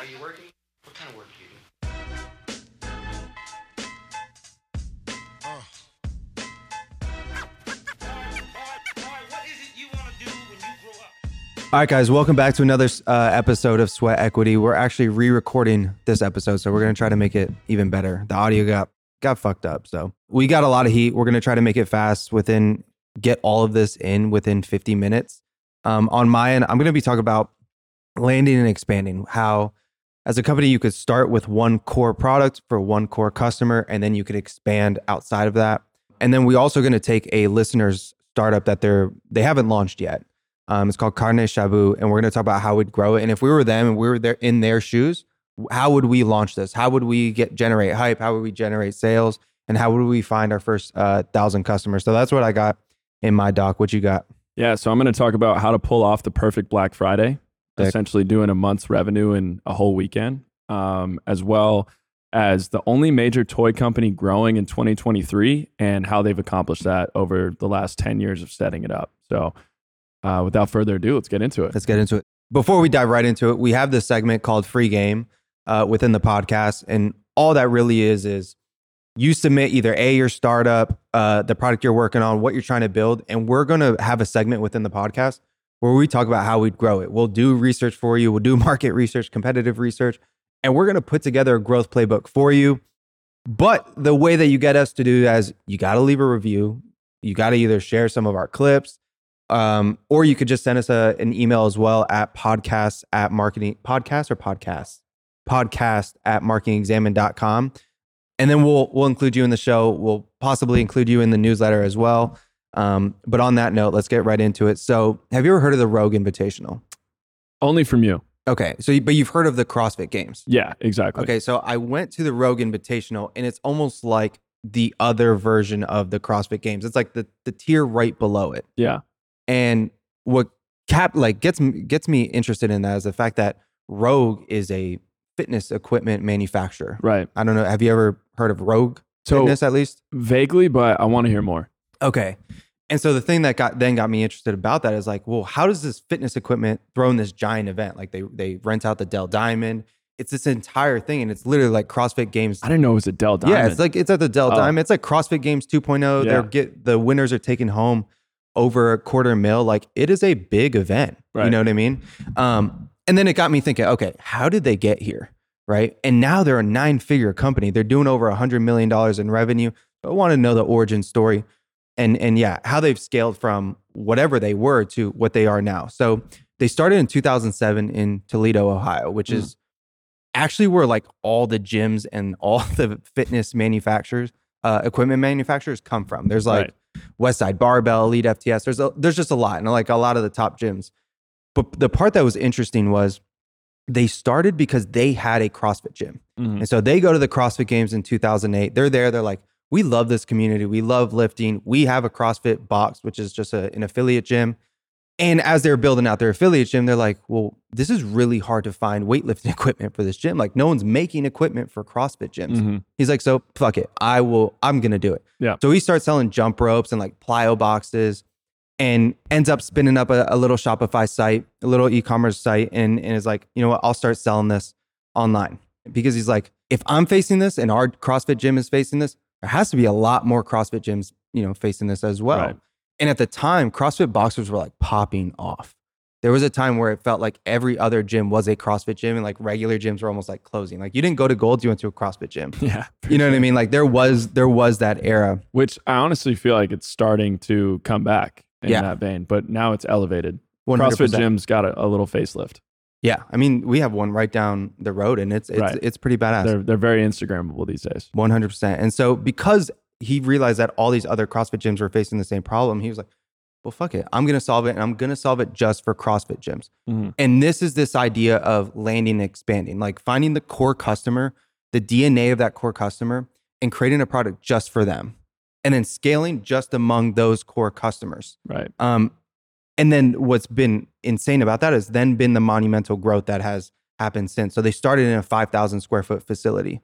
Are you working? What kind of work do you do? Up? All right, guys, welcome back to another uh, episode of Sweat Equity. We're actually re-recording this episode, so we're gonna try to make it even better. The audio got got fucked up, so we got a lot of heat. We're gonna try to make it fast within get all of this in within 50 minutes. Um, on my end, I'm gonna be talking about landing and expanding. How, as a company, you could start with one core product for one core customer, and then you could expand outside of that. And then we also going to take a listener's startup that they're they haven't launched yet. Um, it's called Carne Shabu, and we're going to talk about how we'd grow it. And if we were them and we were there in their shoes, how would we launch this? How would we get generate hype? How would we generate sales? And how would we find our first uh, thousand customers? So that's what I got in my doc. What you got? Yeah, so I'm going to talk about how to pull off the perfect Black Friday, Sick. essentially doing a month's revenue in a whole weekend, um, as well as the only major toy company growing in 2023 and how they've accomplished that over the last 10 years of setting it up. So, uh, without further ado, let's get into it. Let's get into it. Before we dive right into it, we have this segment called Free Game uh, within the podcast, and all that really is is you submit either a your startup, uh, the product you're working on, what you're trying to build, and we're going to have a segment within the podcast where we talk about how we'd grow it. We'll do research for you. We'll do market research, competitive research, and we're going to put together a growth playbook for you. But the way that you get us to do that is you got to leave a review. You got to either share some of our clips, um, or you could just send us a, an email as well at podcast at marketing podcast or podcast podcast at marketingexamined.com. And then we'll we'll include you in the show. We'll possibly include you in the newsletter as well. Um, but on that note, let's get right into it. So, have you ever heard of the Rogue Invitational? Only from you. Okay, so you- but you've heard of the CrossFit Games. Yeah, exactly. Okay, so I went to the Rogue Invitational, and it's almost like the other version of the CrossFit Games. It's like the the tier right below it. Yeah. And what cap like gets gets me interested in that is the fact that Rogue is a fitness equipment manufacturer. Right. I don't know. Have you ever heard of Rogue So, Fitness at least? vaguely, but I want to hear more. Okay. And so the thing that got then got me interested about that is like, well, how does this fitness equipment throw in this giant event? Like they they rent out the Dell Diamond. It's this entire thing, and it's literally like CrossFit Games I didn't know it was a Dell Diamond. yeah, it's like it's at the Dell Oh. Diamond. It's like CrossFit Games 2.0. Yeah. They're get the winners are taking home over a quarter mil. Like it is a big event. You know what I mean? Um, and then it got me thinking, okay, how did they get here? Right. And now they're a nine figure company. They're doing over a hundred million dollars in revenue. I want to know the origin story and and yeah, how they've scaled from whatever they were to what they are now. So they started in 2007 in Toledo, Ohio, which Mm. is actually where like all the gyms and all the fitness manufacturers, uh, equipment manufacturers come from. There's like Westside Barbell, Elite FTS. There's a, there's just a lot, and like a lot of the top gyms. But the part that was interesting was they started because they had a CrossFit gym. Mhm. And so they go to the CrossFit Games in 2008. They're there. They're like, we love this community. We love lifting. We have a CrossFit box, which is just a, an affiliate gym. And as they're building out their affiliate gym, they're like, well, this is really hard to find weightlifting equipment for this gym. Like, no one's making equipment for CrossFit gyms. Mhm. He's like, so fuck it. I will, I'm going to do it. Yeah. So he starts selling jump ropes and like plyo boxes and ends up spinning up a, a little Shopify site, a little e-commerce site, and, and is like, you know what, I'll start selling this online. Because he's like, if I'm facing this and our CrossFit gym is facing this, there has to be a lot more CrossFit gyms, you know, facing this as well. Right. And at the time, CrossFit boxers were like popping off. There was a time where it felt like every other gym was a CrossFit gym and like regular gyms were almost like closing. Like you didn't go to Gold's, you went to a CrossFit gym. Yeah. You know what I mean? Like there was there was that era. Which I honestly feel like it's starting to come back in Yeah. that vein, but now it's elevated. 100%. CrossFit Gym's got a, a little facelift. Yeah, I mean, we have one right down the road, and it's it's Right. it's pretty badass. They're they're very Instagrammable these days. One hundred percent. And so because he realized that all these other CrossFit gyms were facing the same problem, he was like, "Well, fuck it, I'm gonna solve it, and I'm gonna solve it just for CrossFit gyms." Mhm. And this is this idea of landing and expanding, like finding the core customer, the DNA of that core customer, and creating a product just for them, and then scaling just among those core customers. Right. Um, and then what's been insane about that has then been the monumental growth that has happened since. So they started in a 5,000 square foot facility.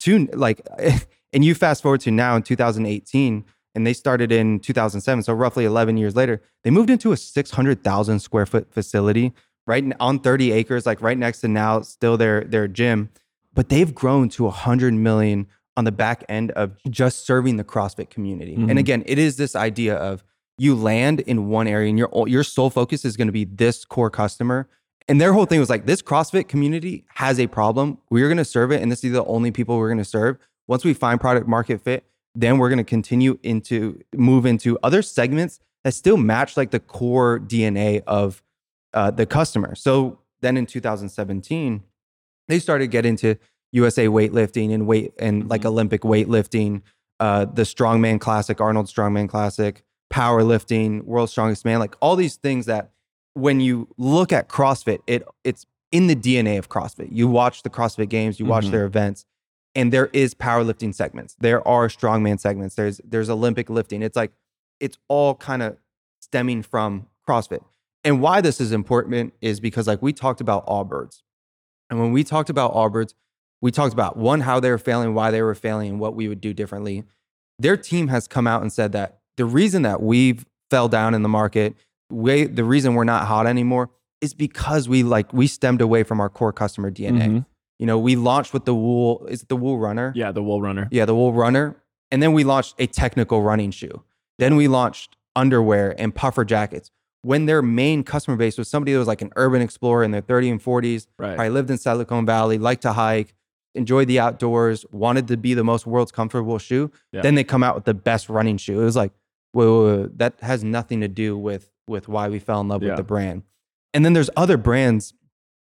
To like, and you fast forward to now in 2018, and they started in 2007. So roughly 11 years later, they moved into a 600,000 square foot facility right on 30 acres, like right next to now still their their gym, but they've grown to 100 million on the back end of just serving the CrossFit community. Mhm. And again, it is this idea of you land in one area and your your sole focus is going to be this core customer. And their whole thing was like, this CrossFit community has a problem. We're going to serve it, and this is the only people we're going to serve. Once we find product market fit, then we're going to continue into move into other segments that still match like the core DNA of uh, the customer. So then in 2017, they started to get into USA weightlifting and weight and like Mhm. Olympic weightlifting, uh, the Strongman Classic, Arnold Strongman Classic, powerlifting, World's Strongest Man, like all these things that when you look at CrossFit, it it's in the DNA of CrossFit. You watch the CrossFit games, you watch Mhm. their events, and there is powerlifting segments. There are strongman segments. There's there's Olympic lifting. It's like it's all kind of stemming from CrossFit. And why this is important is because like we talked about Allbirds. And when we talked about Allbirds, we talked about one, how they were failing, why they were failing, and what we would do differently. Their team has come out and said that the reason that we've fell down in the market, we, the reason we're not hot anymore is because we like we stemmed away from our core customer DNA. Mhm. You know, we launched with the wool, is it the wool runner? Yeah, the Wool Runner. Yeah, the wool runner. And then we launched a technical running shoe. Then we launched underwear and puffer jackets. When their main customer base was somebody that was like an urban explorer in their 30 and 40s, Right. probably lived in Silicon Valley, liked to hike, enjoyed the outdoors, wanted to be the most world's comfortable shoe. Yeah. Then they come out with the best running shoe. It was like, wait, wait, wait, that has nothing to do with with why we fell in love Yeah. with the brand. And then there's other brands,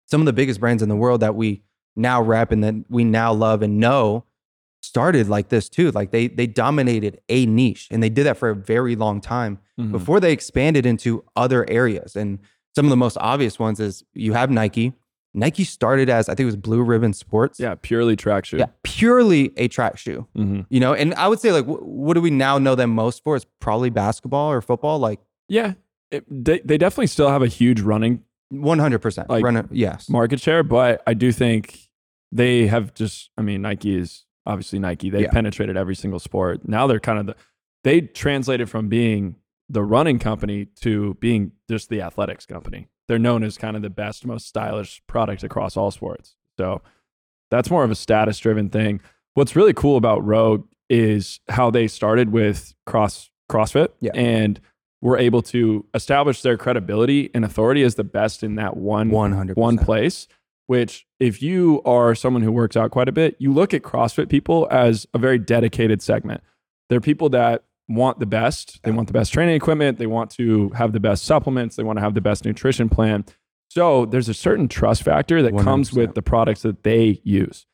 some of the biggest brands in the world that we now rep and that we now love and know started like this too. Like they they dominated a niche and they did that for a very long time Mhm. before they expanded into other areas. And some of the most obvious ones is you have Nike. Nike started as I think it was Blue Ribbon Sports. Yeah, purely track shoe. Yeah, purely a track shoe. Mhm. You know, and I would say like, wh- what do we now know them most for? It's probably basketball or football. Like Yeah. It, they, they definitely still have a huge running one hundred percent. Like. Yes. market share, but I do think they have just, I mean, Nike is obviously Nike. They Yeah. penetrated every single sport. Now they're kind of the, they translated from being the running company to being just the athletics company. They're known as kind of the best, most stylish product across all sports. So that's more of a status driven thing. What's really cool about Rogue is how they started with cross CrossFit Yeah. and were able to establish their credibility and authority as the best in that one One hundred. one place. Which, if you are someone who works out quite a bit, you look at CrossFit people as a very dedicated segment. They're people that want the best. They want the best training equipment. They want to have the best supplements. They want to have the best nutrition plan. So there's a certain trust factor that comes 100%. with the products that they use.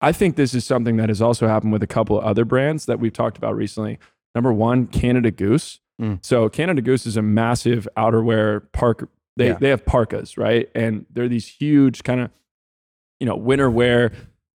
I think this is something that has also happened with a couple of other brands that we've talked about recently. Number one, Canada Goose. Mm. So Canada Goose is a massive outerwear park. They Yeah. they have parkas, right? And they're these huge kind of, you know, winter wear,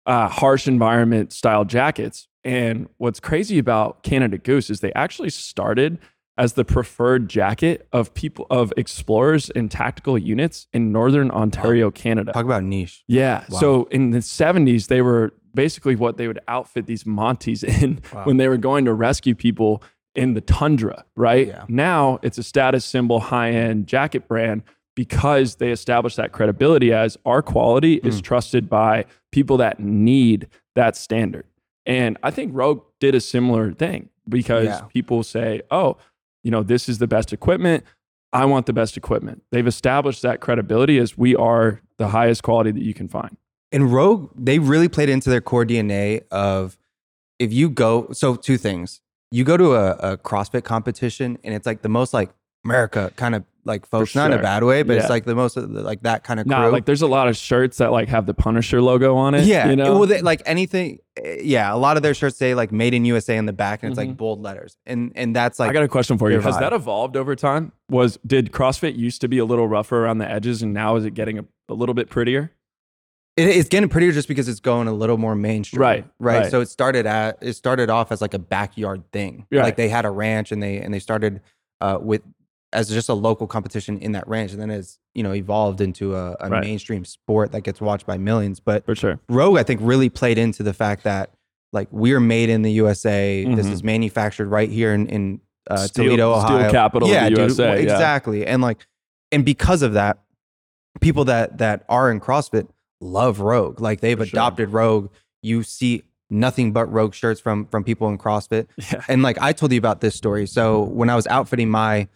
uh, harsh environment style jackets. And what's crazy about Canada Goose is they actually started as the preferred jacket of people of explorers and tactical units in northern Ontario, Canada. Talk about niche. Yeah. Wow. So in the 70s, they were basically what they would outfit these Mounties in Wow. when they were going to rescue people in the tundra, right? Yeah. Now it's a status symbol, high end jacket brand because they established that credibility as our quality is Mm. trusted by people that need that standard. And I think Rogue did a similar thing because Yeah. people say, oh, you know, this is the best equipment. I want the best equipment. They've established that credibility as we are the highest quality that you can find. And Rogue, they really played into their core DNA of if you go, so two things. You go to a, a CrossFit competition and it's like the most like America kind of like folks, not in a bad way, but Yeah. it's like the most the- like that kind of crew. Nah, like there's a lot of shirts that like have the Punisher logo on it. yeah. you know, Well, they, like anything, eh, yeah. A lot of their shirts say like made in USA in the back and it's like Mhm. bold letters. And, and that's like, I got a question for you. Has vibe. that evolved over time? Was did CrossFit used to be a little rougher around the edges, and now is it getting a, a little bit prettier? It, it's getting prettier just because it's going a little more mainstream. Right, right. right. So it started at it started off as like a backyard thing. Right. Like they had a ranch and they and they started uh, with as just a local competition in that ranch, and then it's you know evolved into a, a Right. mainstream sport that gets watched by millions. But For sure. Rogue, I think, really played into the fact that like we're made in the USA. This Mhm. is manufactured right here in in uh, Steel- Toledo, steel Ohio. capital of yeah, the dude, USA, yeah. exactly. And like, and because of that, people that that are in CrossFit love Rogue. Like they've For sure. adopted Rogue. You see nothing but Rogue shirts from from people in CrossFit. Yeah. And like I told you about this story. So when I was outfitting my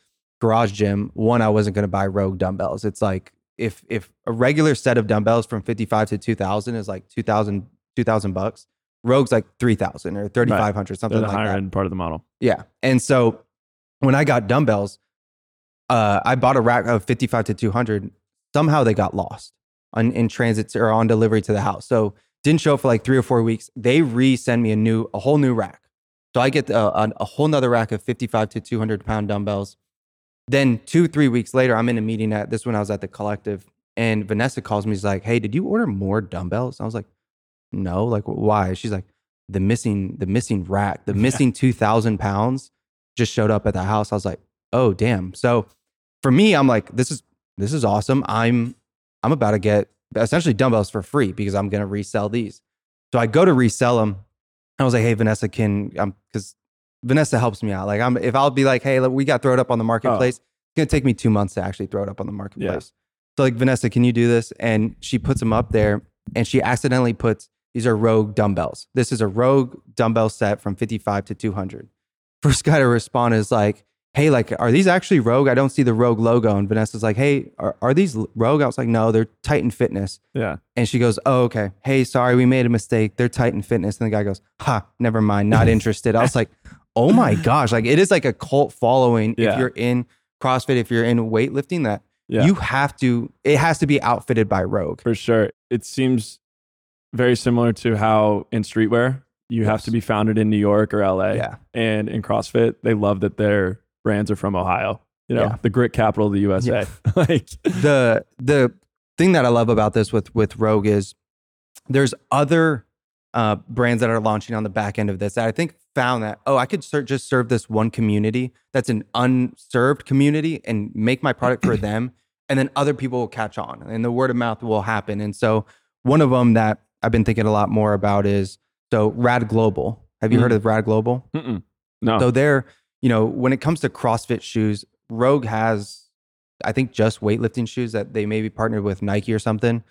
garage gym, one I wasn't going to buy Rogue dumbbells. It's like if if a regular set of dumbbells from 55 to 2000 is like 2000 2000 bucks, Rogue's like 3000 or 3500 something the like higher that. end part of the model. Yeah. And so when I got dumbbells, uh, I bought a rack of 55 to 200. Somehow they got lost on, in transit or on delivery to the house. So didn't show up for like three or four weeks. They resend me a new, a whole new rack. So I get a, a, a whole nother rack of 55 to 200 pound dumbbells. Then two, three weeks later, I'm in a meeting at this one. I was at the collective and Vanessa calls me. She's like, Hey, did you order more dumbbells? I was like, no, like why? She's like, the missing, the missing rack, the missing 2000 pounds just showed up at the house. I was like, oh damn. So for me, I'm like, this is this is awesome. I'm I'm about to get essentially dumbbells for free because I'm gonna resell these. So I go to resell them. I was like, hey Vanessa, can um because Vanessa helps me out. Like I'm if I'll be like, hey, look, we got throw it up on the oh. marketplace. It's gonna take me two months to actually throw it up on the marketplace. So like Vanessa, can you do this? And she puts them up there and she accidentally puts these are Rogue dumbbells. This is a Rogue dumbbell set from 55 to 200 first guy to respond is like, hey, like, are these actually Rogue? I don't see the Rogue logo. And Vanessa's like, hey, are, are these Rogue? I was like, no, they're Titan Fitness. Yeah. And she goes, oh, okay. Hey, sorry, we made a mistake. They're Titan Fitness. And the guy goes, ha, never mind, not interested. I was like, oh my gosh, like it is like a cult following. Yeah. If you're in CrossFit, if you're in weightlifting, that Yeah. you have to, it has to be outfitted by Rogue. For sure. It seems very similar to how in streetwear you have to be founded in New York or LA. Yeah. And in CrossFit, they love that their brands are from Ohio. You know, Yeah. the grit capital of the USA. like the the thing that I love about this with with Rogue is there's other uh, brands that are launching on the back end of this that I think found that oh I could ser- just serve this one community that's an unserved community and make my product for them and then other people will catch on and the word of mouth will happen and so one of them that I've been thinking a lot more about is so Rad Global have you Mm. heard of Rad Global mm-mm. no. so they're, you know, when it comes to CrossFit shoes, Rogue has, I think, just weightlifting shoes that they maybe partnered with Nike or something.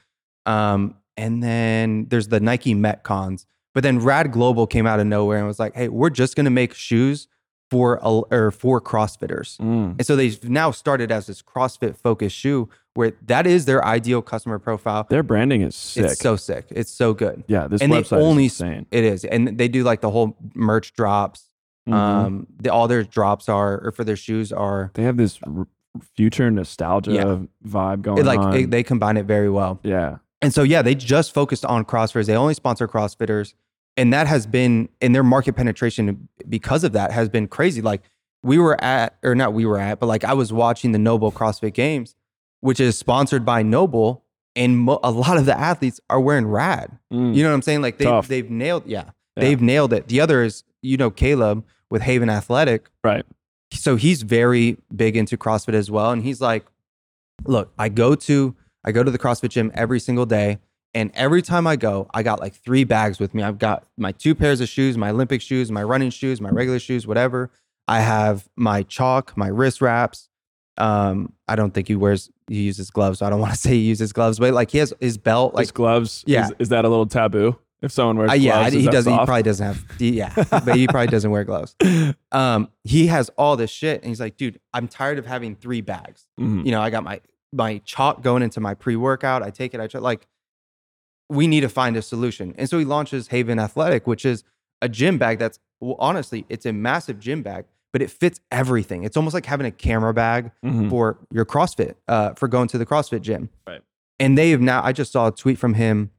Um, and then there's the Nike Metcons. But then Rad Global came out of nowhere and was like, "Hey, we're just gonna make shoes for a, or for CrossFitters." Mm. And so they've now started as this CrossFit focused shoe where that is their ideal customer profile. Their branding is sick. It's so sick. It's so good. yeah, this and they website only is insane. It is, and they do like the whole merch drops. Mhm. Um, the, all their drops are, or for their shoes are, they have this r- future nostalgia Yeah. vibe going it, like it, they combine it very well. yeah. And so, yeah, they just focused on CrossFitters. They only sponsor CrossFitters, and that has been, and their market penetration because of that has been crazy. Like we were at, or not we were at, but like I was watching the NOBULL CrossFit Games, which is sponsored by NOBULL, and mo- a lot of the athletes are wearing Rad. Mm. You know what I'm saying? Like they Tough. they've nailed, yeah, Yeah. they've nailed it. The other is, you know, Caleb with Haven Athletic. right. so he's very big into CrossFit as well. And he's like, look, I go to I go to the CrossFit gym every single day. And every time I go, I got like three bags with me. I've got my two pairs of shoes, my Olympic shoes, my running shoes, my regular shoes, whatever. I have my chalk, my wrist wraps. Um, I don't think he wears he uses gloves, so I don't want to say he uses gloves, but like he has his belt, Like like gloves. Yeah. Is, is that a little taboo? If someone wears uh, gloves, yeah, is he doesn't. He probably doesn't have. Yeah, but he probably doesn't wear gloves. Um, he has all this shit, and he's like, dude, I'm tired of having three bags. Mhm. You know, I got my my chalk going into my pre workout. I take it. I try, like, we need to find a solution, and so he launches Haven Athletic, which is a gym bag that's well, honestly, it's a massive gym bag, but it fits everything. It's almost like having a camera bag Mhm. for your CrossFit, uh, for going to the CrossFit gym. Right. And they have now, I just saw a tweet from him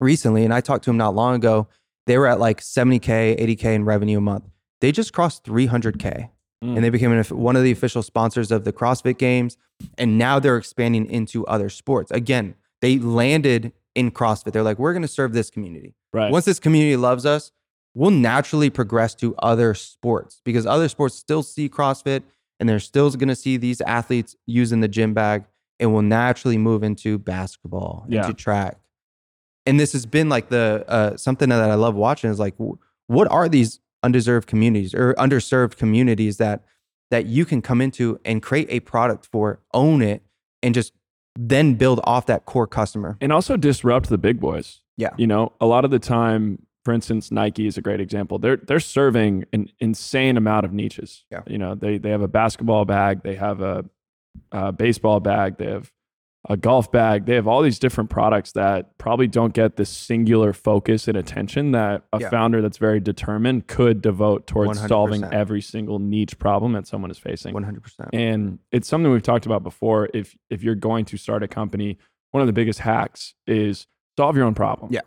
recently, and I talked to him not long ago. They were at like 70K, 80K in revenue a month. They just crossed 300K Mm. and they became an, one of the official sponsors of the CrossFit Games. And now they're expanding into other sports. Again, they landed in CrossFit. They're like, we're going to serve this community. Right. Once this community loves us, we'll naturally progress to other sports because other sports still see CrossFit and they're still going to see these athletes using the gym bag and will naturally move into basketball, Yeah. into track. And this has been like the uh, something that I love watching is like, what are these undeserved communities or underserved communities that that you can come into and create a product for, own it, and just then build off that core customer. and also disrupt the big boys. Yeah. You know, a lot of the time, for instance, Nike is a great example. They're they're serving an insane amount of niches. Yeah. You know, they they have a basketball bag, they have a, a baseball bag, they have a golf bag. They have all these different products that probably don't get this singular focus and attention that a Yeah. founder that's very determined could devote towards solving 100%. every single niche problem that someone is facing One hundred percent. and it's something we've talked about before if if you're going to start a company one of the biggest hacks is solve your own problem Yeah.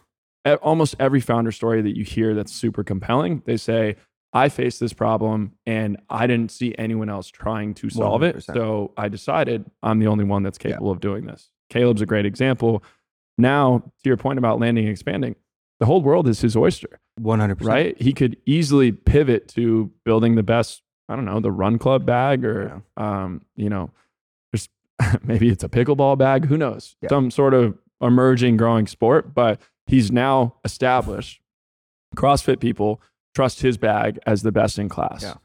Almost every founder story that you hear that's super compelling they say i faced this problem and i didn't see anyone else trying to solve it 100%. so i decided i'm the only one that's capable of doing this caleb's a great example now to your point about landing and expanding the whole world is his oyster One hundred percent. right? He could easily pivot to building the best, I don't know, the run club bag or, um, you know, just maybe it's a pickleball bag. Who knows? Yeah. Some sort of emerging, growing sport. But he's now established. CrossFit people trust his bag as the best in class. Yeah.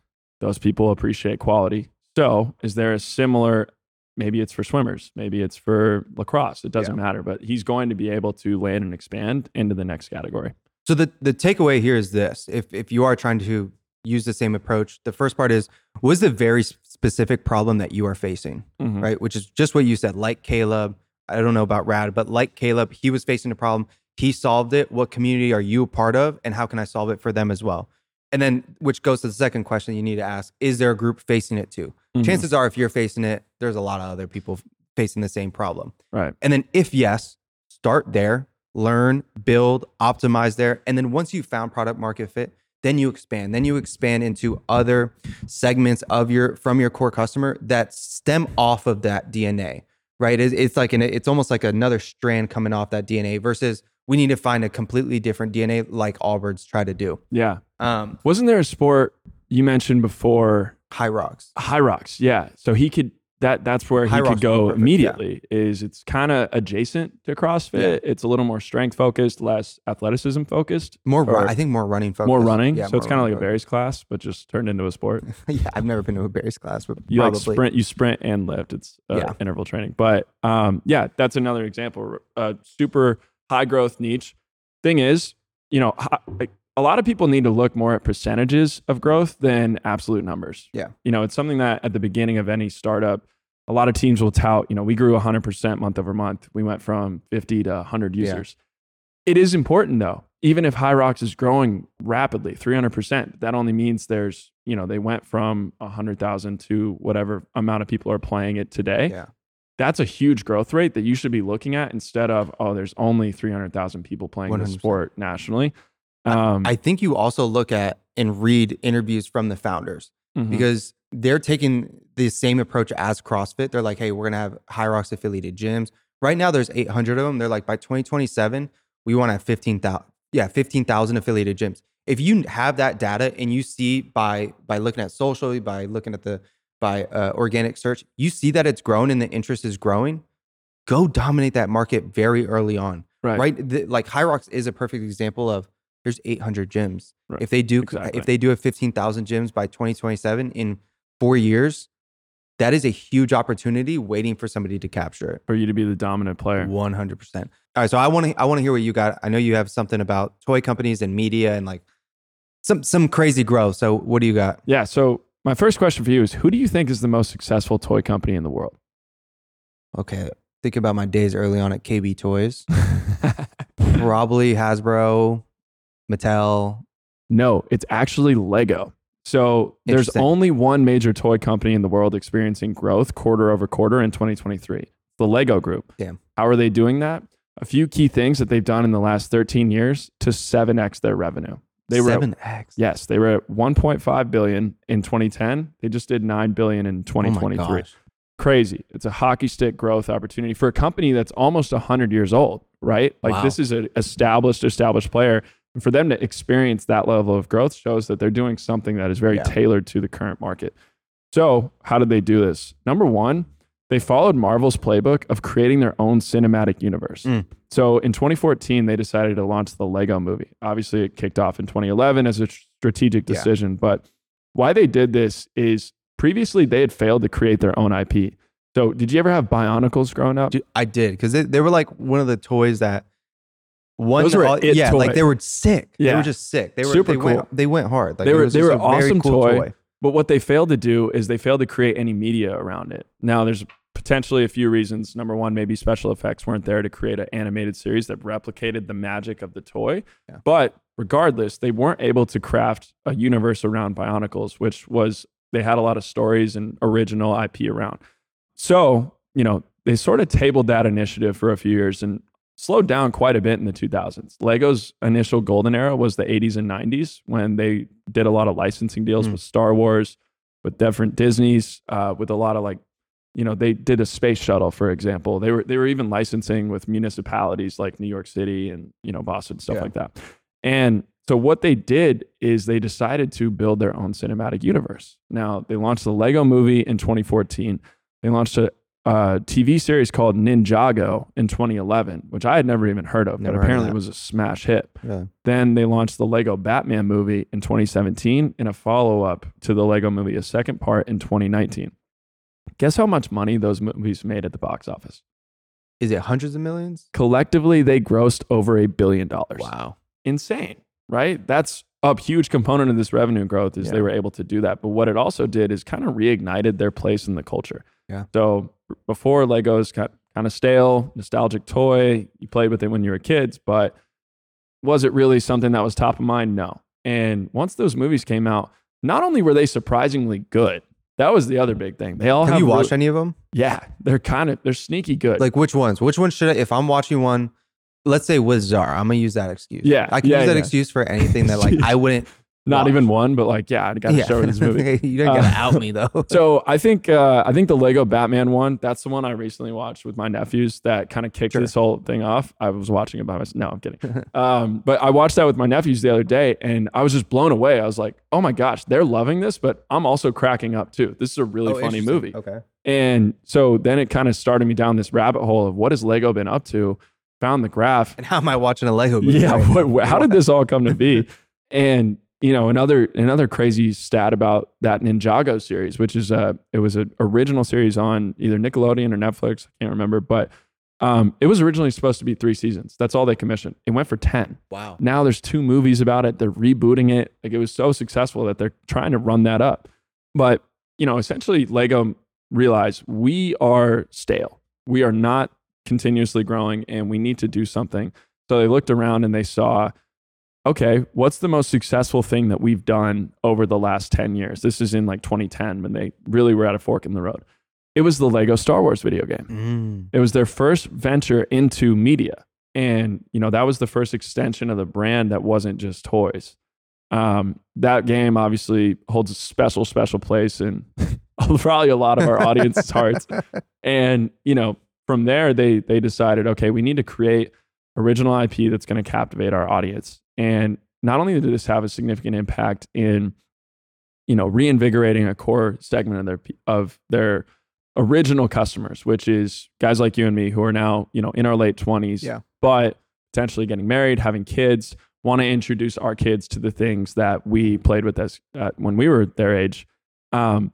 Those people appreciate quality. So, is there a similar? Maybe it's for swimmers. Maybe it's for lacrosse. It doesn't matter. But he's going to be able to land and expand into the next category. So the the takeaway here is this: if if you are trying to use the same approach, the first part is what is the very specific problem that you are facing, Mhm. right? Which is just what you said. Like Caleb, I don't know about Rad, but like Caleb, he was facing a problem. He solved it. What community are you a part of, and how can I solve it for them as well? And then, which goes to the second question you need to ask: Is there a group facing it too? Mhm. Chances are, if you're facing it, there's a lot of other people facing the same problem. Right. And then, if yes, start there, learn, build, optimize there. And then, once you've found product market fit, then you expand. Then you expand into other segments of your from your core customer that stem off of that DNA, right? It's, it's like an, it's almost like another strand coming off that DNA versus we need to find a completely different DNA like Allbirds try to do. Yeah. Um, Wasn't there a sport you mentioned before? Hyrox. High rocks. Yeah. So he could that that's where High he could go perfect, yeah. immediately. Is it's kind of adjacent to CrossFit. Yeah. It's a little more strength focused, less athleticism focused, More, run, I think more running focus. more running. Yeah, so it's kind of like a Barry's class, but just turned into a sport. yeah, I've never been to a Barry's class, but You probably. like sprint, you sprint and lift. It's uh, Yeah. interval training. But um, yeah, that's another example. A super high growth niche. Thing is, you know, a lot of people need to look more at percentages of growth than absolute numbers. Yeah. You know, it's something that at the beginning of any startup, a lot of teams will tout, you know, we grew 100% month over month. We went from 50 to 100 Yeah. users. It is important though. Even if Hyrox is growing rapidly, 300%, that only means there's, you know, they went from 100,000 to whatever amount of people are playing it today. Yeah. That's a huge growth rate that you should be looking at instead of, oh, there's only 300,000 people playing this 100%. sport nationally. Um, I think you also look at and read interviews from the founders mhm. because they're taking the same approach as CrossFit. They're like, hey, we're gonna have Hyrox affiliated gyms. Right now, there's 800 of them. They're like, by 2027, we want to have 15,000. Yeah, 15,000 affiliated gyms. If you have that data and you see by by looking at social, by looking at the by uh, organic search, you see that it's grown and the interest is growing. Go dominate that market very early on right. right? The, like Hyrox is a perfect example of there's 800 gyms. Right. If they do, Exactly. if they do have 15,000 gyms by 2027 in four years, that is a huge opportunity waiting for somebody to capture it. For you to be the dominant player. 100%. All right, so I want to I want to hear what you got. I know you have something about toy companies and media and like some some crazy growth. So what do you got? Yeah. So my first question for you is who do you think is the most successful toy company in the world? Okay, think about my days early on at KB Toys. Probably Hasbro, Mattel. no, it's actually Lego. So there's only one major toy company in the world experiencing growth quarter over quarter in 2023. The Lego Group. Damn. How are they doing that? A few key things that they've done in the last 13 years to 7x their revenue. They were at- seven X. yes, they were at 1.5 billion in 2010. They just did 9 billion in 2023. Oh gosh. crazy. It's a hockey stick growth opportunity for a company that's almost 100 years old, right? Like Wow. this is an established, established player. And for them to experience that level of growth shows that they're doing something that is very Yeah. tailored to the current market. So, how did they do this? Number one, they followed Marvel's playbook of creating their own cinematic universe. Mm. So, in 2014, they decided to launch the Lego movie. Obviously, it kicked off in 2011 as a strategic Yeah. decision. But why they did this is previously they had failed to create their own IP. So, did you ever have Bionicles growing up? Dude, I did because they, they were like one of the toys that one Those were all- yeah like they were sick Yeah. they were just sick they were Super they cool. went they went hard like They were- they were awesome cool toy. But what they failed to do is they failed to create any media around it. Now, there's potentially a few reasons. Number one, maybe special effects weren't there to create an animated series that replicated the magic of the toy. Yeah. But regardless, they weren't able to craft a universe around Bionicles, which was they had a lot of stories and original IP around. So, you know, they sort of tabled that initiative for a few years and slowed down quite a bit in the 2000s. Lego's initial golden era was the 80s and 90s when they did a lot of licensing deals Mm. with Star Wars, with different Disney's, uh, with a lot of like, you know, they did a space shuttle, for example. They were they were even licensing with municipalities like New York City and you know Boston stuff Yeah. like that. And so what they did is they decided to build their own cinematic universe. Now they launched the Lego Movie in 2014. They launched a uh, TV series called Ninjago in 2011, which I had never even heard of, Never but apparently was a smash hit. yeah Then they launched the Lego Batman movie in 2017 and a follow up to the Lego movie, a second part in 2019. Guess how much money those movies made at the box office? is it hundreds of millions Collectively, they grossed over a billion dollars. wow Insane, right? That's a huge component of this revenue growth is Yeah. they were able to do that. But what it also did is kind of reignited their place in the culture. Yeah. So before Legos got kind of stale, nostalgic toy, you played with it when you were kids, but was it really something that was top of mind? No. And once those movies came out, not only were they surprisingly good, that was the other big thing. They all have have you watched any of them Yeah, they're kind of they're sneaky good. like which ones which one should I if I'm watching one let's say with Zara I'm gonna use that excuse Yeah, I can yeah, use that yeah. excuse for anything that like I wouldn't not watch. even one, but like yeah, I got to yeah show this movie. you don't Uh, gotta out me though So I think uh, I think the Lego Batman one. That's the one I recently watched with my nephews. That kind of kicked Sure. this whole thing off. I was watching it by myself. No, I'm kidding. um, but I watched that with my nephews the other day, and I was just blown away. I was like, "Oh my gosh, they're loving this!" But I'm also cracking up too. This is a really Oh, funny movie. okay And so then it kind of started me down this rabbit hole of what has Lego been up to. Found the graph, and how am I watching a Lego movie yeah right what, how did this all come to be and you know another another crazy stat about that ninjago series which is uh it was an original series on either nickelodeon or netflix i can't remember but um it was originally supposed to be three seasons. That's all they commissioned. It went for 10 wow. Now there's two movies about it. They're rebooting it. Like it was so successful that they're trying to run that up. But you know essentially lego realized we are stale. We are not continuously growing and we need to do something. So they looked around and they saw okay what's the most successful thing that we've done over the last 10 years this is in like 2010 when they really were at a fork in the road it was the lego star wars video game Mm. it was their first venture into media. And, you know, that was the first extension of the brand that wasn't just toys. Um, that game obviously holds a special, special place in probably a lot of our audience's hearts. And, you know, from there they they decided, okay, we need to create original IP that's going to captivate our audience. And not only did this have a significant impact in, you know, reinvigorating a core segment of their of their original customers, which is guys like you and me who are now, you know, in our late 20s, Yeah. but potentially getting married, having kids, want to introduce our kids to the things that we played with as uh, when we were their age. Um,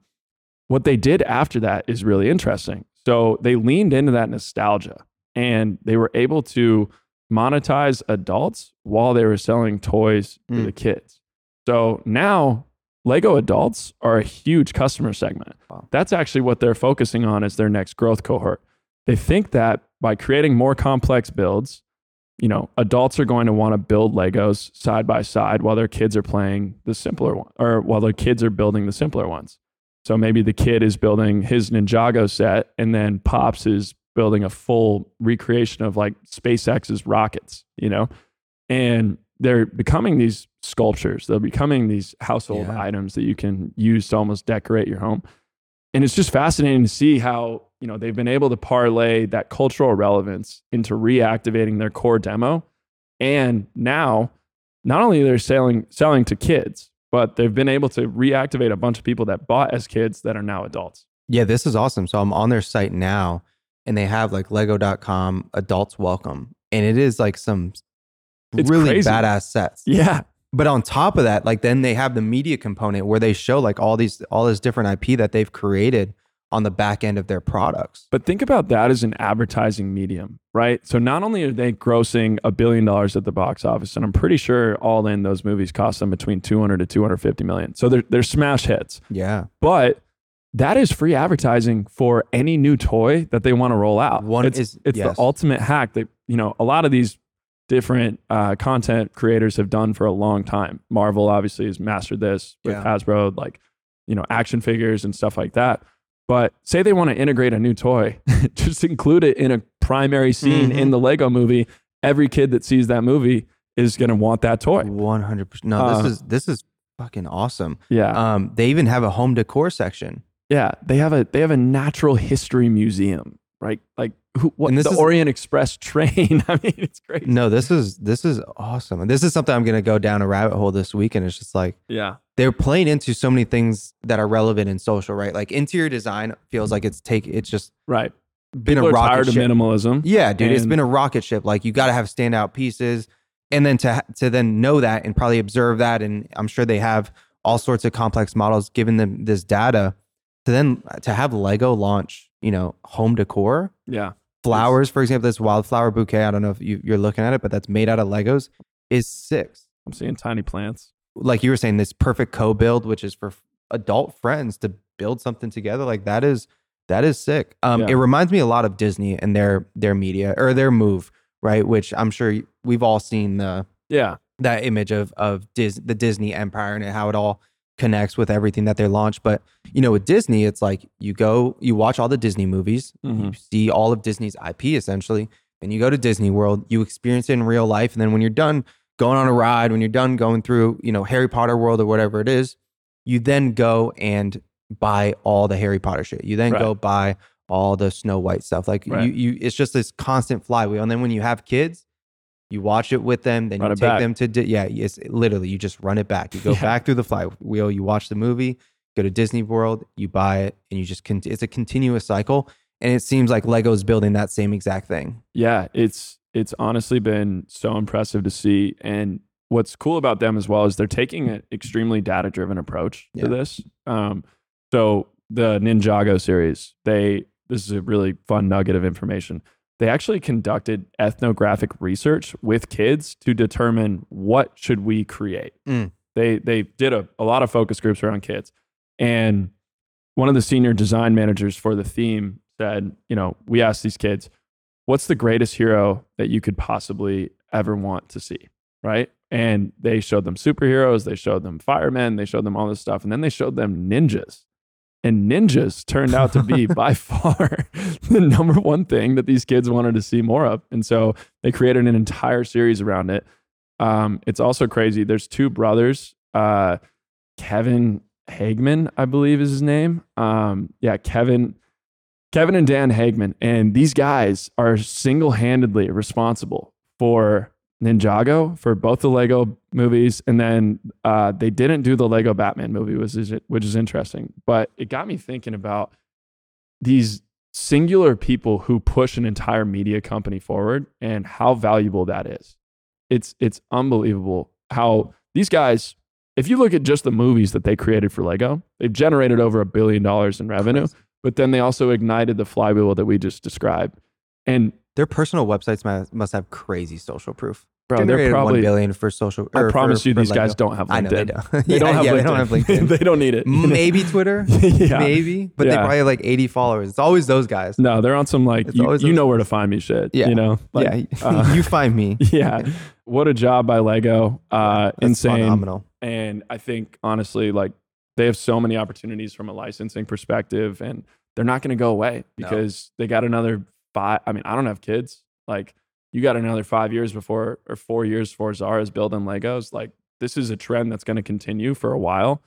what they did after that is really interesting. So they leaned into that nostalgia and they were able to monetize adults while they were selling toys to Mm. the kids. So now Lego adults are a huge customer segment. Wow. That's actually what they're focusing on as their next growth cohort. They think that by creating more complex builds, you know, adults are going to want to build Legos side by side while their kids are playing the simpler one or while their kids are building the simpler ones. So maybe the kid is building his Ninjago set and then Pops is building a full recreation of like SpaceX's rockets, you know? And they're becoming these sculptures. They're becoming these household Yeah. items that you can use to almost decorate your home. And it's just fascinating to see how, you know, they've been able to parlay that cultural relevance into reactivating their core demo. And now not only they're selling selling to kids, but they've been able to reactivate a bunch of people that bought as kids that are now adults. Yeah, this is awesome. So I'm on their site now and they have like lego.com adults welcome. And it is like some It's really crazy. badass sets. Yeah. But on top of that, like then they have the media component where they show like all these all this different IP that they've created on the back end of their products. But think about that as an advertising medium, right? So not only are they grossing a billion dollars at the box office, and I'm pretty sure all in those movies cost them between 200 to 250 million. So they're, they're smash hits. Yeah. But that is free advertising for any new toy that they want to roll out. One it's, is- it's yes. the ultimate hack that you know a lot of these different uh, content creators have done for a long time. Marvel obviously has mastered this with Yeah. Hasbro, like you know action figures and stuff like that. But say they want to integrate a new toy, just include it in a primary scene Mhm. in the Lego movie. Every kid that sees that movie is going to want that toy. One hundred percent. No, Uh, this is this is fucking awesome. Yeah. Um, they even have a home decor section. Yeah, they have a they have a natural history museum, right? Like who, what And this the is- Orient Express train. I mean, it's crazy. No, this is this is awesome. And this is something I'm gonna go down a rabbit hole this week. And it's just like Yeah, they're playing into so many things that are relevant in social, right? Like interior design feels like it's take it's just right. been People a rocket tired of ship. minimalism. Yeah, dude, it's been a rocket ship. Like you got to have standout pieces, and then to to then know that and probably observe that, and I'm sure they have all sorts of complex models given them this data. To then to have Lego launch, you know, home decor, Yeah, flowers, for example, this wildflower bouquet. I don't know if you, you're looking at it, but that's made out of Legos. Is six. I'm seeing tiny plants. Like you were saying, this perfect co-build, which is for adult friends to build something together. Like that is that is sick. Um, Yeah. it reminds me a lot of Disney and their their media or their move, right? Which I'm sure we've all seen the Yeah, that image of of Dis, the Disney empire and how it all connects with everything that they launch. But you know, with Disney, it's like you go, you watch all the Disney movies, you Mhm. see all of Disney's IP essentially, and you go to Disney World, you experience it in real life, and then when you're done going on a ride, when you're done going through, you know, Harry Potter World or whatever it is, you then go and buy all the Harry Potter shit. You then Right. go buy all the Snow White stuff. Like Right. you, you, it's just this constant flywheel. And then when you have kids, you watch it with them, then Run you take back. them to, di- yeah, it's literally, you just run it back. You go Yeah. back through the flywheel, you watch the movie, go to Disney World, you buy it, and you just, cont- it's a continuous cycle. And it seems like Lego's building that same exact thing. yeah. It's it's honestly been so impressive to see. And what's cool about them as well is they're taking an extremely data driven approach Yeah. to this. Um, so the Ninjago series, they this is a really fun nugget of information. They actually conducted ethnographic research with kids to determine what should we create. Mm. They they did a, a lot of focus groups around kids. And one of the senior design managers for the theme said, you know, we asked these kids, what's the greatest hero that you could possibly ever want to see? Right. And they showed them superheroes, they showed them firemen, they showed them all this stuff. And then they showed them ninjas. And ninjas turned out to be by far the number one thing that these kids wanted to see more of. And so they created an entire series around it. Um, it's also crazy. There's two brothers, uh, Kevin Hageman, I believe is his name. Um, yeah, Kevin, Kevin and Dan Hageman, and these guys are single-handedly responsible for Ninjago for both the Lego movies, and then uh, they didn't do the Lego Batman movie, which is which is interesting. But it got me thinking about these singular people who push an entire media company forward and how valuable that is. It's it's unbelievable how these guys. If you look at just the movies that they created for Lego, they've generated over a billion dollars in revenue. But then they also ignited the flywheel that we just described. And Their personal websites must, must have crazy social proof. bro, they're probably. one billion for social. I promise for- you, for these guys don't have LinkedIn. I know they don't. They Yeah, don't have yeah, LinkedIn. They don't have LinkedIn. they don't need it. Maybe Twitter. yeah. Maybe, but they probably have like 80 followers. It's always those guys. No, they're on some like It's you, you know where to find me shit. Yeah. You know? Like, yeah, uh, you find me. yeah. What a job by Lego. Uh insane. phenomenal. And I think honestly, like they have so many opportunities from a licensing perspective, and they're not going to go away No. because they got another five. I mean, I don't have kids. Like you got another five years before or four years before Zara's building Legos. Like this is a trend that's going to continue for a while,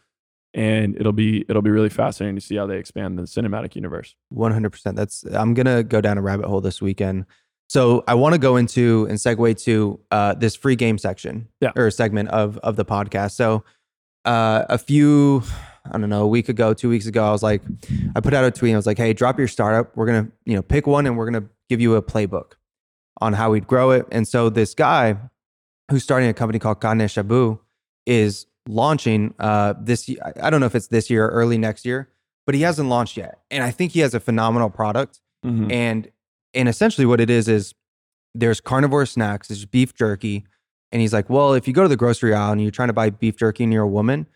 and it'll be it'll be really fascinating to see how they expand the cinematic universe. 100%. That's I'm going to go down a rabbit hole this weekend. So I want to go into and segue to uh, this free game section Yeah. or segment of of the podcast. So uh, a few, I don't know, a week ago, two weeks ago, I was like, I put out a tweet. I was like, hey, drop your startup. We're gonna, you know, pick one and we're gonna give you a playbook on how we'd grow it. And so this guy who's starting a company called Kane Shabu is launching uh, this. I don't know if it's this year or early next year, but he hasn't launched yet. And I think he has a phenomenal product. Mhm. And and essentially what it is is there's carnivore snacks, there's beef jerky. And he's like, well, if you go to the grocery aisle and you're trying to buy beef jerky and you're a woman,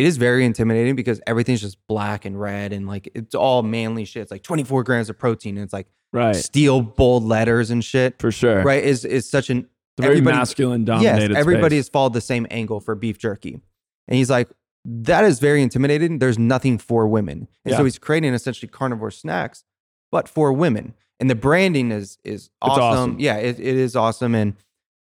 it is very intimidating because everything's just black and red and like it's all manly shit. It's like 24 grams of protein and it's like Right. steel bold letters and shit. For sure. Right? Is is such an It's a very masculine dominated. yes, everybody space. has followed the same angle for beef jerky. And he's like, that is very intimidating. There's nothing for women. And so he's creating essentially carnivore snacks, but for women. And the branding is is awesome. awesome. Yeah, it, it is awesome. And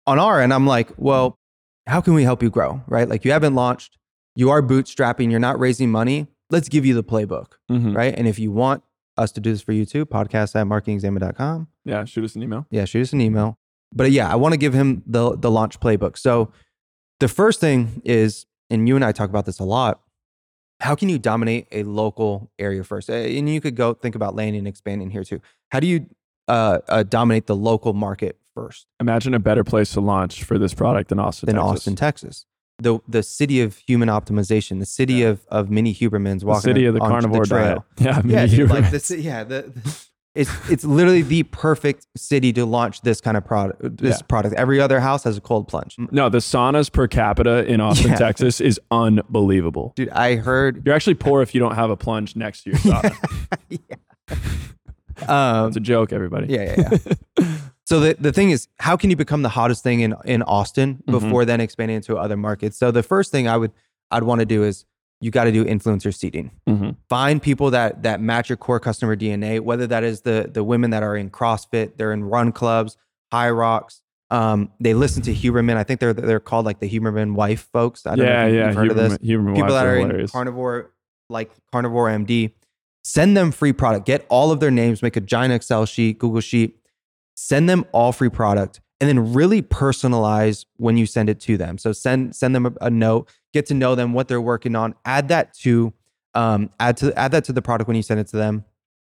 on our end, I'm like, well, how can we help you grow? Right? Like you haven't launched, you are bootstrapping, you're not raising money. Let's give you the playbook. Mhm. Right. And if you want us to do this for you too, podcast at marketingexamined.com Yeah. Shoot us an email. yeah, shoot us an email. But yeah, I want to give him the the launch playbook. So the first thing is, and you and I talk about this a lot. How can you dominate a local area first? And you could go think about landing and expanding here too. How do you uh, uh, dominate the local market first Imagine a better place to launch for this product than Austin. than Texas. Austin, Texas? The the city of human optimization, the city of of mini Hubermans The walking city of the carnivore trail. diet. Yeah. Yeah, mini dude, like this. Yeah, the, the- it's it's literally the perfect city to launch this kind of product. This Yeah. product. Every other house has a cold plunge. No, the saunas per capita in Austin, Yeah. Texas is unbelievable. Dude, I heard. You're actually poor if you don't have a plunge next to your sauna. Um, It's a joke, everybody. yeah, yeah, yeah. So the the thing is, how can you become the hottest thing in in Austin Mhm. before then expanding into other markets? So the first thing I would I'd want to do is you got to do influencer seeding. Mhm. find people that that match your core customer DNA, whether that is the the women that are in CrossFit, they're in run clubs, Hyrox. Um, they listen to Huberman. I think they're they're called like the Huberman wife folks. I don't Yeah, know if yeah. you've heard of this. Huberman- Huberman People that are in carnivore, like carnivore MD, send them free product. Get all of their names, make a giant Excel sheet, Google sheet, send them all free product, and then really personalize when you send it to them. So send send them a, a note, get to know them, what they're working on. Add that to um, add to add that to the product when you send it to them,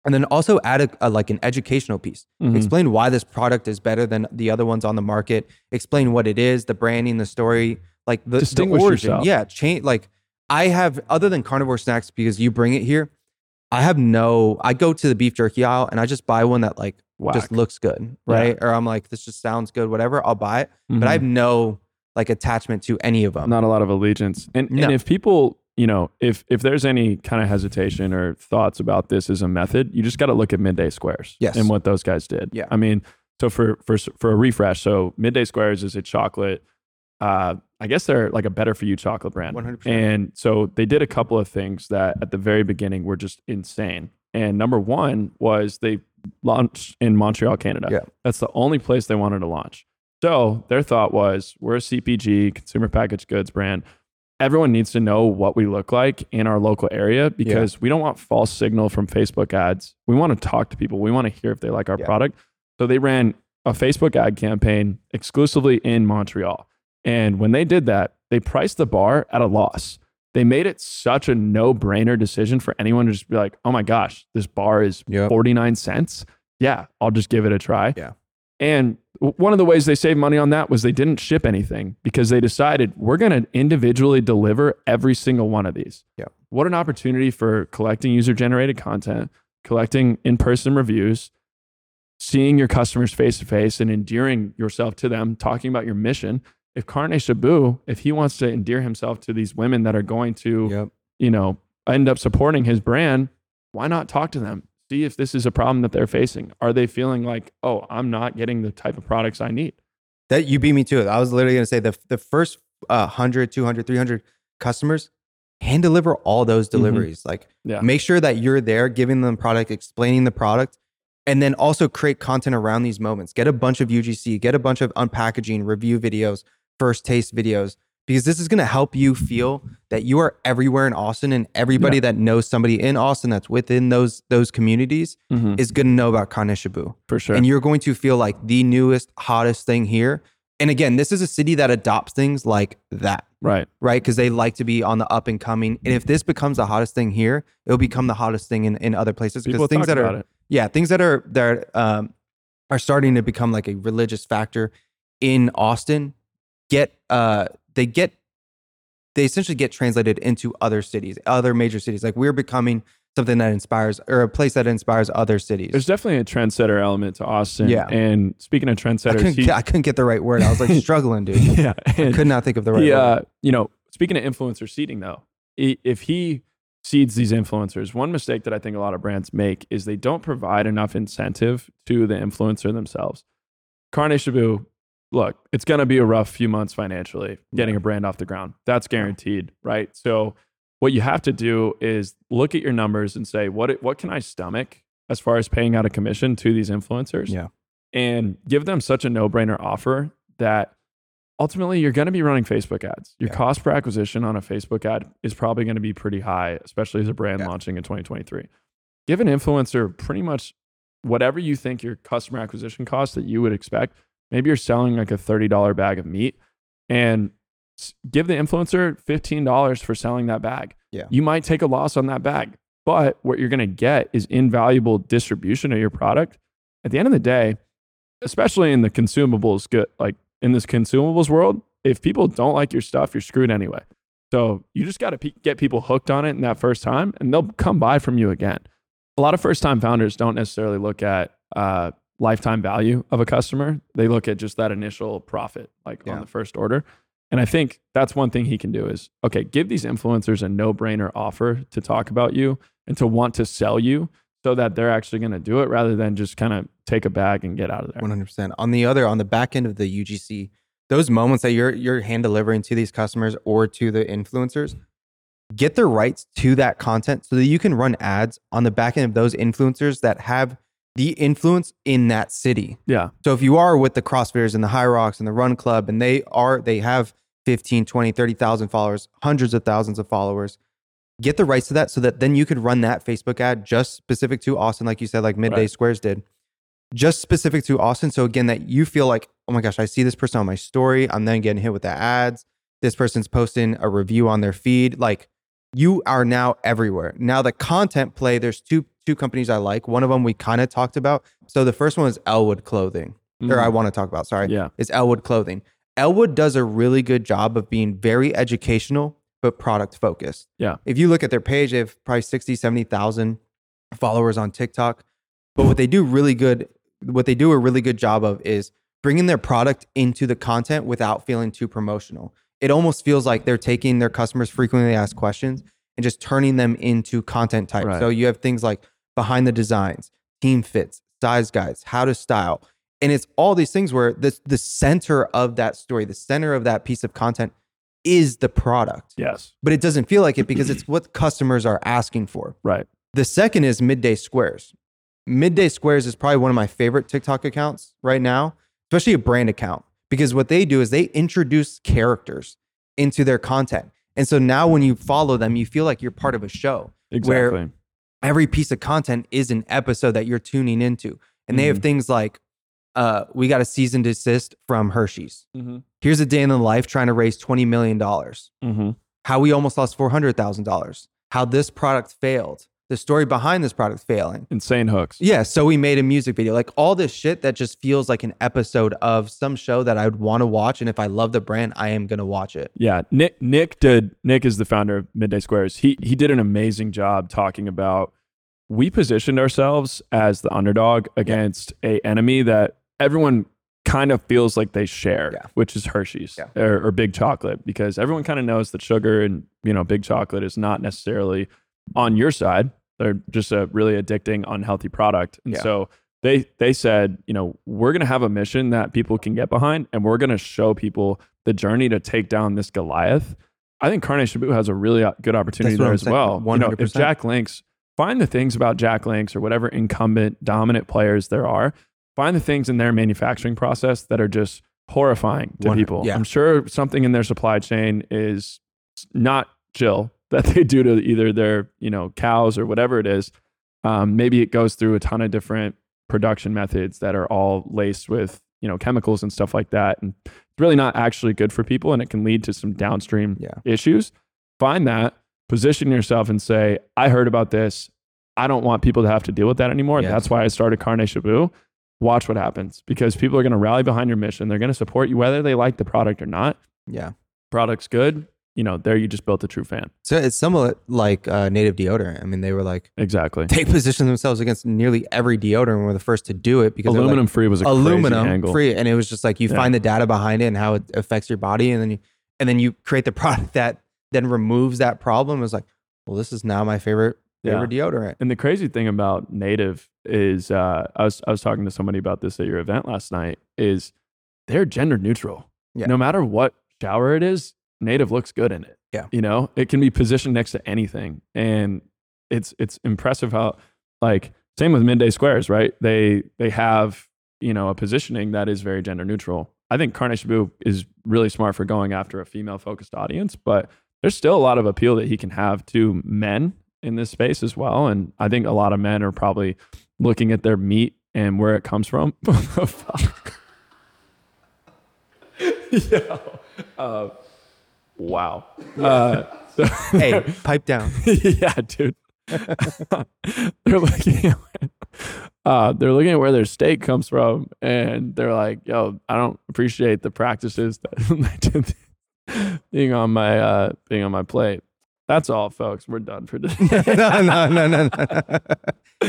and then also add a, a like an educational piece. Mhm. Explain why this product is better than the other ones on the market. Explain what it is, the branding, the story, like the, the origin. yourself. Yeah, change. Like I have other than carnivore snacks because you bring it here. I have no. I go to the beef jerky aisle and I just buy one that like Whack. just looks good, right? Or I'm like, this just sounds good, whatever. I'll buy it, but I have no like attachment to any of them. not a lot of allegiance. And No. and if people, you know, if if there's any kind of hesitation or thoughts about this as a method, you just got to look at Midday Squares Yes. and what those guys did. Yeah. I mean, so for for for a refresh, so Midday Squares is a chocolate. Uh, I guess they're like a better for you chocolate brand. 100%. And so they did a couple of things that at the very beginning were just insane. And number one was they launched in Montreal, Canada. Yeah. That's the only place they wanted to launch. So their thought was we're a CPG, consumer packaged goods brand. Everyone needs to know what we look like in our local area because we don't want false signal from Facebook ads. We want to talk to people. We want to hear if they like our Yeah. product. So they ran a Facebook ad campaign exclusively in Montreal. And when they did that, they priced the bar at a loss. They made it such a no brainer decision for anyone to just be like, oh my gosh, this bar is Yep. 49 cents. Yeah, I'll just give it a try. Yeah. And one of the ways they saved money on that was they didn't ship anything because they decided we're going to individually deliver every single one of these. Yeah. What an opportunity for collecting user generated content, collecting in person reviews, seeing your customers face to face and endearing yourself to them, talking about your mission. If Carne Shabu, if he wants to endear himself to these women that are going to, Yep. you know, end up supporting his brand, why not talk to them? See if this is a problem that they're facing. Are they feeling like, oh, I'm not getting the type of products I need? That you beat me to it. I was literally going to say the the first uh, 100, 200, 300 customers hand deliver all those deliveries. Like Yeah. make sure that you're there giving them product, explaining the product, and then also create content around these moments. Get a bunch of UGC, get a bunch of unpackaging, review videos, first taste videos because this is going to help you feel that you are everywhere in Austin and everybody that knows somebody in Austin that's within those those communities Mhm. is going to know about Carne Shabu For sure. and you're going to feel like the newest, hottest thing here. And again, this is a city that adopts things like that, right. right? Because they like to be on the up and coming. And if this becomes the hottest thing here, it'll become the hottest thing in, in other places. Because things that are, it. yeah, things that are that are, um, are starting to become like a religious factor in Austin get uh they get they essentially get translated into other cities, other major cities. Like we're becoming something that inspires or a place that inspires other cities. There's definitely a trendsetter element to Austin. Yeah. And speaking of I trendsetters, couldn't, he, I couldn't get the right word. I was like struggling, dude. yeah, I could not think of the right he, word. uh, you know, speaking of influencer seeding, though, if he seeds these influencers, one mistake that I think a lot of brands make is they don't provide enough incentive to the influencer themselves. Carne Shabu, look, it's going to be a rough few months financially getting a brand off the ground. That's guaranteed, right? So what you have to do is look at your numbers and say, what what can I stomach as far as paying out a commission to these influencers? Yeah. And give them such a no-brainer offer that ultimately you're going to be running Facebook ads. Your Yeah. cost per acquisition on a Facebook ad is probably going to be pretty high, especially as a brand Yeah. launching in 2023. Give an influencer pretty much whatever you think your customer acquisition cost that you would expect. Maybe you're selling like a $30 bag of meat and give the influencer $15 for selling that bag. Yeah. You might take a loss on that bag, but what you're going to get is invaluable distribution of your product. At the end of the day, especially in the consumables good like in this consumables world, if people don't like your stuff, you're screwed anyway. So you just got to pe- get people hooked on it in that first time, and they'll come buy from you again. A lot of first time founders don't necessarily look at uh, lifetime value of a customer. They look at just that initial profit, like Yeah. on the first order. And I think that's one thing he can do is okay, give these influencers a no brainer offer to talk about you and to want to sell you so that they're actually going to do it rather than just kind of take a bag and get out of there. One hundred percent. On the other, on the back end of the UGC, those moments that you're you're hand delivering to these customers or to the influencers, get the rights to that content so that you can run ads on the back end of those influencers that have the influence in that city. Yeah. So if you are with the CrossFitters and the Hyrox and the Run Club and they are they have 15, 20, 30,000 followers, hundreds of thousands of followers, get the rights to that so that then you could run that Facebook ad just specific to Austin like you said like Midday Right. Squares did. Just specific to Austin so again that you feel like, "Oh my gosh, I see this person on my story, I'm then getting hit with the ads. This person's posting a review on their feed like you are now everywhere. Now the content play, there's two two companies I like. One of them we kind of talked about. So the first one is Elwood Clothing or I want to talk about, sorry, Mm-hmm. Yeah. is Elwood Clothing. Elwood does a really good job of being very educational, but product focused. Yeah. If you look at their page, they have probably 60, 70,000 followers on TikTok. But what they do really good, what they do a really good job of is bringing their product into the content without feeling too promotional. It almost feels like they're taking their customers frequently asked questions and just turning them into content type. Right. So you have things like behind the designs, team fits, size guides, how to style. And it's all these things where the, the center of that story, the center of that piece of content is the product. Yes. But it doesn't feel like it because it's what customers are asking for. Right. The second is Midday Squares. Midday Squares is probably one of my favorite TikTok accounts right now, especially a brand account, because what they do is they introduce characters into their content. And so now when you follow them, you feel like you're part of a show. Where- Exactly. Every piece of content is an episode that you're tuning into. And they have things like uh, we got a season desist from Hershey's. mm-hmm. Here's a day in the life trying to raise $20 million. Mm-hmm. How we almost lost $400,000. How this product failed. The story behind this product failing. Insane hooks. Yeah, so we made a music video. Like all this shit that just feels like an episode of some show that I would want to watch. And if I love the brand, I am going to watch it. Yeah, Nick Nick did Nick is the founder of Midday Squares. He he did an amazing job talking about we positioned ourselves as the underdog against a enemy that everyone kind of feels like they share, Yeah. which is Hershey's Yeah. or, or big chocolate because everyone kind of knows that sugar and you know big chocolate is not necessarily on your side. They're just a really addicting, unhealthy product. And Yeah. so they they said, you know, we're gonna have a mission that people can get behind, and we're gonna show people the journey to take down this Goliath. I think Carne Shabu has a really uh, good opportunity there I'm as saying, well. You know, if 100%. Jack Link's, find the things about Jack Link's or whatever incumbent dominant players there are, find the things in their manufacturing process that are just horrifying to people. yeah. I'm sure something in their supply chain is not chill that they do to either their, you know, cows or whatever it is. Um, maybe it goes through a ton of different production methods that are all laced with, you know, chemicals and stuff like that. And it's really not actually good for people and it can lead to some downstream Yeah. issues. Find that, position yourself and say, I heard about this. I don't want people to have to deal with that anymore. Yes. That's why I started Carne Shabu. Watch what happens because people are going to rally behind your mission. They're going to support you whether they like the product or not. Yeah. Product's good. You know, there you just built a true fan. So it's somewhat like uh, native deodorant. I mean, they were like Exactly. they positioned themselves against nearly every deodorant and were the first to do it because they're like, Aluminum free was a crazy aluminum angle. free, and it was just like you Yeah. find the data behind it and how it affects your body, and then you and then you create the product that then removes that problem. It's like, well, this is now my favorite favorite deodorant. And the crazy thing about native is uh, I was I was talking to somebody about this at your event last night. Is they're gender neutral. Yeah. No matter what shower it is, native looks good in it. Yeah. You know, it can be positioned next to anything, and it's it's impressive how like same with midday squares, right? They they have you know a positioning that is very gender neutral. I think Carne Shabu is really smart for going after a female focused audience, but there's still a lot of appeal that he can have to men in this space as well. And I think a lot of men are probably looking at their meat and where it comes from. yeah. Uh, wow. Uh, so- hey, pipe down. yeah, dude. they're looking at uh, they're looking at where their steak comes from, and they're like, "Yo, I don't appreciate the practices that being on my uh, being on my plate." That's all, folks. We're done for today. no, no, no, no, no.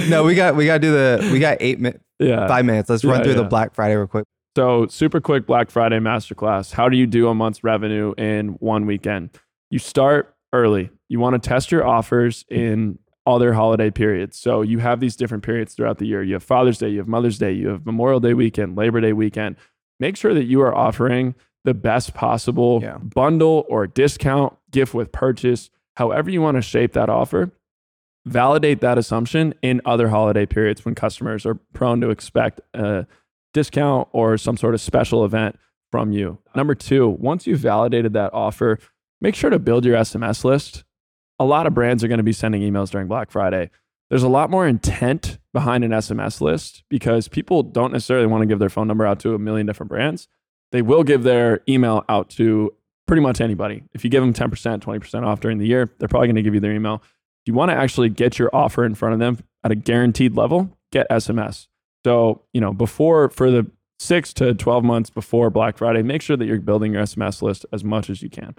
No, we got we got to do the we got eight minutes, yeah. five minutes. Let's run Yeah, through the. Black Friday real quick. So, super quick Black Friday masterclass. How do you do a month's revenue in one weekend? You start early. You want to test your offers in all their holiday periods. So, you have these different periods throughout the year. You have Father's Day, you have Mother's Day, you have Memorial Day weekend, Labor Day weekend. Make sure that you are offering the best possible Yeah. bundle or discount, gift with purchase, however you want to shape that offer. Validate that assumption in other holiday periods when customers are prone to expect a discount or some sort of special event from you. Number two, once you've validated that offer, make sure to build your SMS list. A lot of brands are going to be sending emails during Black Friday. There's a lot more intent behind an SMS list because people don't necessarily want to give their phone number out to a million different brands. They will give their email out to pretty much anybody. If you give them 10%, 20% off during the year, they're probably going to give you their email. If you want to actually get your offer in front of them at a guaranteed level, get SMS. So, you know, before for the six to 12 months before Black Friday, make sure that you're building your SMS list as much as you can.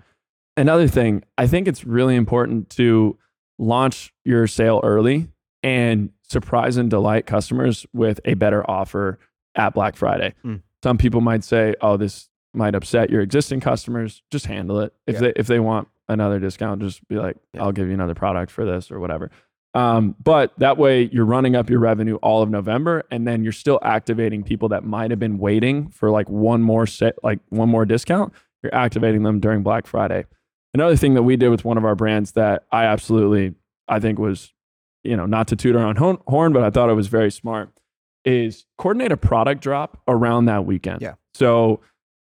Another thing, I think it's really important to launch your sale early and surprise and delight customers with a better offer at Black Friday. Mm. Some people might say, "Oh, this might upset your existing customers." Just handle it. If Yeah. they if they want another discount, just be like, Yeah. "I'll give you another product for this or whatever." Um, but that way, you're running up your revenue all of November, and then you're still activating people that might have been waiting for like one more set, like one more discount. You're activating them during Black Friday. Another thing that we did with one of our brands that I absolutely, I think was, you know, not to toot our own horn, but I thought it was very smart, is coordinate a product drop around that weekend. Yeah. So,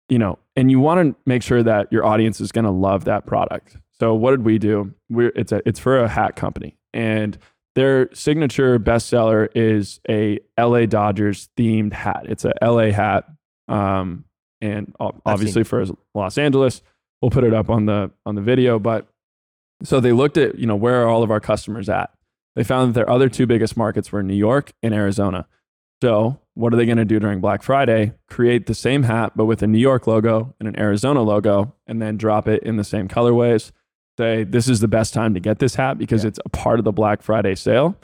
you know, and you want to make sure that your audience is going to love that product. So what did we do? We're it's a it's for a hat company, and their signature bestseller is a LA Dodgers themed hat. It's a LA hat, um, and obviously for Los Angeles, we'll put it up on the on the video. But so they looked at you know where are all of our customers at? They found that their other two biggest markets were New York and Arizona. So what are they going to do during Black Friday? Create the same hat but with a New York logo and an Arizona logo, and then drop it in the same colorways. Say this is the best time to get this hat because Yeah. it's a part of the Black Friday sale.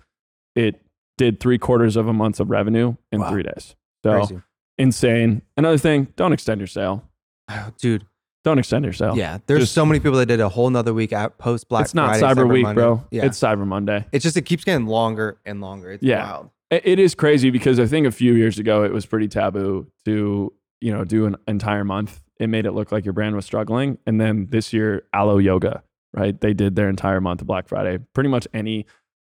It did three quarters of a month of revenue in Wow. three days. So Crazy. insane. Another thing, don't extend your sale. Oh, dude. Don't extend your sale. Yeah, there's Just- so many people that did a whole nother week out post Black it's not Friday, Cyber, Week, Monday. bro. Yeah, It's Cyber Monday. it's just it keeps getting longer and longer. It's Yeah. wild. It- it is crazy because I think a few years ago it was pretty taboo to you know do an entire month. It made it look like your brand was struggling, and then this year, Alo Yoga, right? They did their entire month of Black Friday. Pretty much any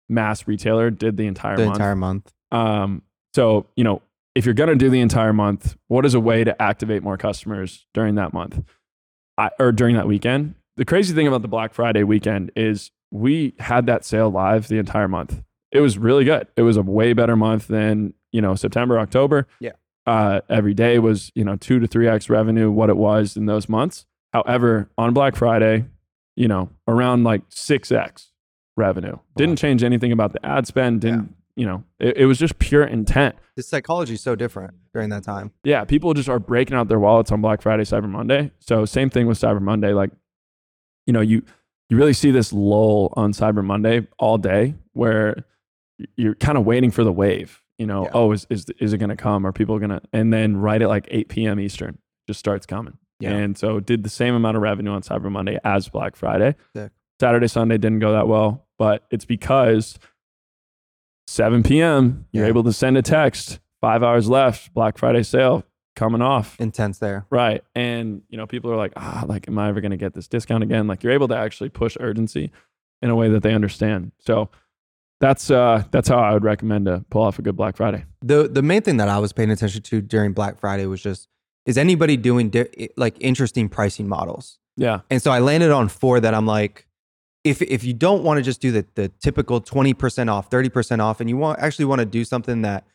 mass retailer did the entire The month. entire month. Um, so, you know, if you're going to do the entire month, what is a way to activate more customers during that month I, or during that weekend? The crazy thing about the Black Friday weekend is we had that sale live the entire month. It was really good. It was a way better month than, you know, September, October. Yeah. Uh, every day was, you know, two to three X revenue, what it was in those months. However, on Black Friday, you know, around like six X revenue. Didn't change anything about the ad spend. Didn't, you know, it, it was just pure intent. The psychology is so different during that time. Yeah, people just are breaking out their wallets on Black Friday, Cyber Monday. So same thing with Cyber Monday. Like you know, you you really see this lull on Cyber Monday all day where you're kind of waiting for the wave. You know, Yeah. oh, is is is it going to come? Are people going to? And then right at like 8 p.m. Eastern, just starts coming. Yeah. And so did the same amount of revenue on Cyber Monday as Black Friday. Sick. Saturday, Sunday didn't go that well, but it's because 7 p.m. you're Yeah. able to send a text. Five hours left. Black Friday sale coming off. Intense there. Right. And, you know, people are like, ah, like, am I ever going to get this discount again? Like, you're able to actually push urgency in a way that they understand. So that's, uh, that's how I would recommend to pull off a good Black Friday. The the main thing that I was paying attention to during Black Friday was just is anybody doing di- like interesting pricing models? Yeah. And so I landed on four that I'm like, if if you don't want to just do the the typical 20% off, 30% off, and you want actually want to do something that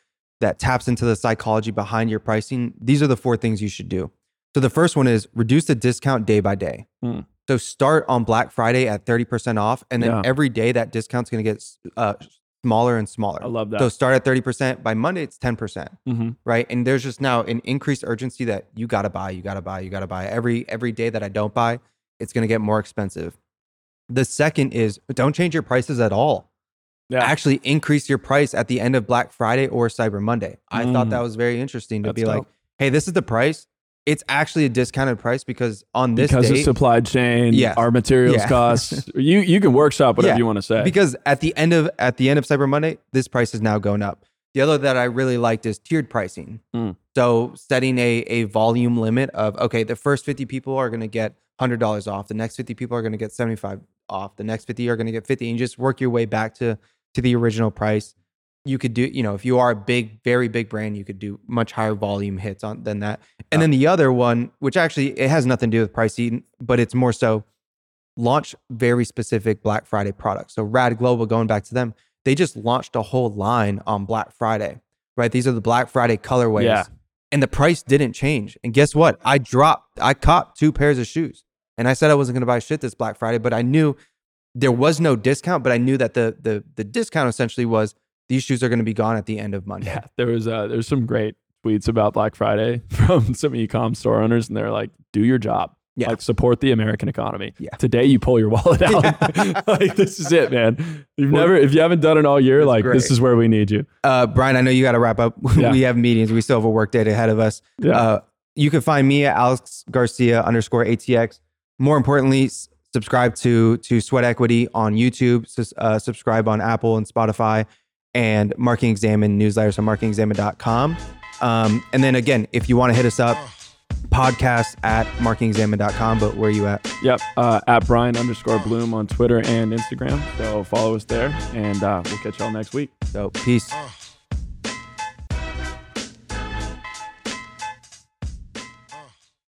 that taps into the psychology behind your pricing, these are the four things you should do. So the first one is reduce the discount day by day. Hmm. So start on Black Friday at 30% off, and then Yeah. every day that discount's gonna get uh, smaller and smaller. I love that. So start at 30%. By Monday, it's 10% hmm right and there's just now an increased urgency that you got to buy you got to buy you got to buy every every day that i don't buy it's going to get more expensive the second is don't change your prices at all Yeah. actually increase your price at the end of black friday or cyber monday i thought Mm. that was very interesting to That's be like hey this is the price it's actually a discounted price because on this because date, of supply chain, Yes. our materials Yeah. costs. You you can workshop whatever Yeah. you want to say. because at the end of at the end of Cyber Monday, this price is now going up. The other that I really liked is tiered pricing. Mm. So setting a a volume limit of okay, the first fifty people are going to get hundred dollars off. The next fifty people are going to get seventy five off. The next fifty are going to get fifty, and just work your way back to to the original price. You could do, you know, if you are a big, very big brand, you could do much higher volume hits on than that. And then the other one, which actually it has nothing to do with pricing, but it's more so launch very specific Black Friday products. So Rad Global, going back to them, they just launched a whole line on Black Friday, right? These are the Black Friday colorways. Yeah. And the price didn't change. And guess what? I dropped, I caught two pairs of shoes. And I said I wasn't going to buy shit this Black Friday, but I knew there was no discount, but I knew that the the the discount essentially was these shoes are going to be gone at the end of Monday. Yeah, there was uh, there's some great tweets about Black Friday from some e-com store owners, and they're like, "Do your job, Yeah. like support the American economy." Yeah. Today, you pull your wallet out. like this is it, man. You've Well, never, if you haven't done it all year, like great. this is where we need you. Uh, Brian, I know you got to wrap up. Yeah. we have meetings. We still have a work day ahead of us. Yeah, Uh, you can find me at Alex Garcia underscore ATX. More importantly, s- subscribe to to Sweat Equity on YouTube. Sus- uh, subscribe on Apple and Spotify, and Marketing Examine newsletters on marketingexamined.com. Um, and then again, if you want to hit us up, podcast at marketingexamined.com. But where are you at? yep. Uh, at Brian underscore Blum on Twitter and Instagram. So follow us there, and uh, we'll catch y'all next week. So peace.